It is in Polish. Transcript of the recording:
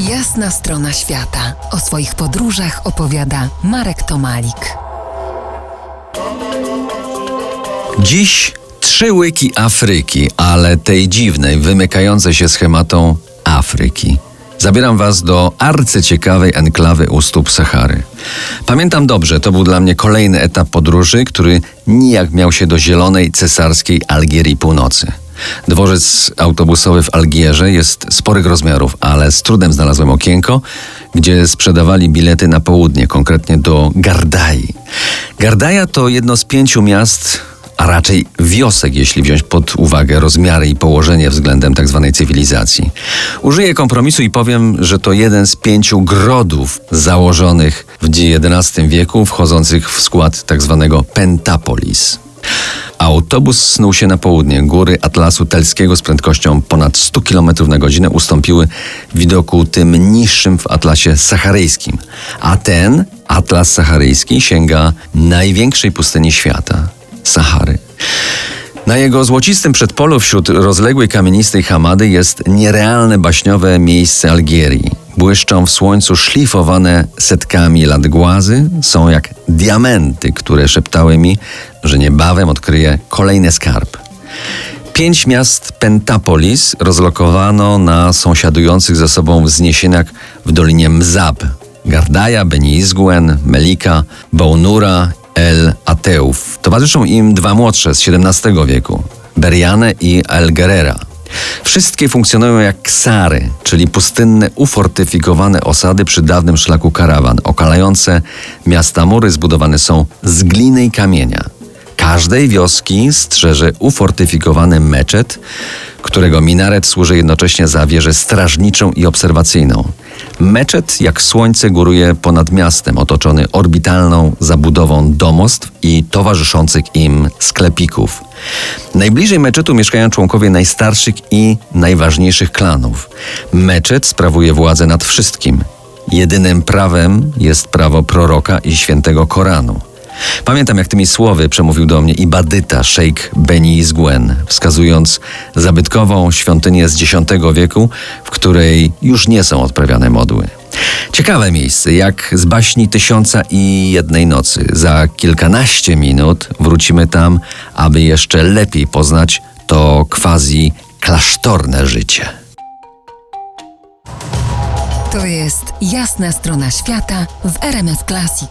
Jasna strona świata. O swoich podróżach opowiada Marek Tomalik. Dziś trzy łyki Afryki, ale tej dziwnej, wymykającej się schematą Afryki. Zabieram was do arcyciekawej enklawy u stóp Sahary. Pamiętam dobrze, to był dla mnie kolejny etap podróży, który nijak miał się do zielonej cesarskiej Algierii północy. Dworzec autobusowy w Algierze jest sporych rozmiarów, ale z trudem znalazłem okienko, gdzie sprzedawali bilety na południe, konkretnie do Gardai. Gardaja to jedno z pięciu miast a raczej wiosek, jeśli wziąć pod uwagę rozmiary i położenie względem tzw. Tak cywilizacji. Użyję kompromisu i powiem, że to jeden z pięciu grodów założonych w XI wieku, wchodzących w skład tzw. Tak Pentapolis. Autobus snuł się na południe. Góry Atlasu Telskiego z prędkością ponad 100 km na godzinę ustąpiły widoku tym niższym w Atlasie Saharyjskim. A ten, Atlas Saharyjski, sięga największej pustyni świata Sahary. Na jego złocistym przedpolu wśród rozległej kamienistej Hamady jest nierealne baśniowe miejsce Algierii. Błyszczą w słońcu szlifowane setkami lat głazy, są jak diamenty, które szeptały mi, że niebawem odkryję kolejny skarb. Pięć miast Pentapolis rozlokowano na sąsiadujących ze sobą wzniesieniach w Dolinie Mzab. Gardaja, Beni Izguen, Melika, Bounura El Ateuf. Towarzyszą im dwa młodsze z XVII wieku, Beriane i El Guerrera. Wszystkie funkcjonują jak ksary, czyli pustynne, ufortyfikowane osady przy dawnym szlaku karawan. Okalające miasta mury zbudowane są z gliny i kamienia. Każdej wioski strzeże ufortyfikowany meczet, którego minaret służy jednocześnie za wieżę strażniczą i obserwacyjną. Meczet jak słońce góruje ponad miastem, otoczony orbitalną zabudową domostw i towarzyszących im sklepików. Najbliżej meczetu mieszkają członkowie najstarszych i najważniejszych klanów. Meczet sprawuje władzę nad wszystkim. Jedynym prawem jest prawo proroka i świętego Koranu. Pamiętam, jak tymi słowy przemówił do mnie i badyta szejk Beni Zguen, wskazując zabytkową świątynię z X wieku, w której już nie są odprawiane modły. Ciekawe miejsce, jak z baśni Tysiąca i Jednej Nocy. Za kilkanaście minut wrócimy tam, aby jeszcze lepiej poznać to quasi klasztorne życie. To jest jasna strona świata w RMS Classic.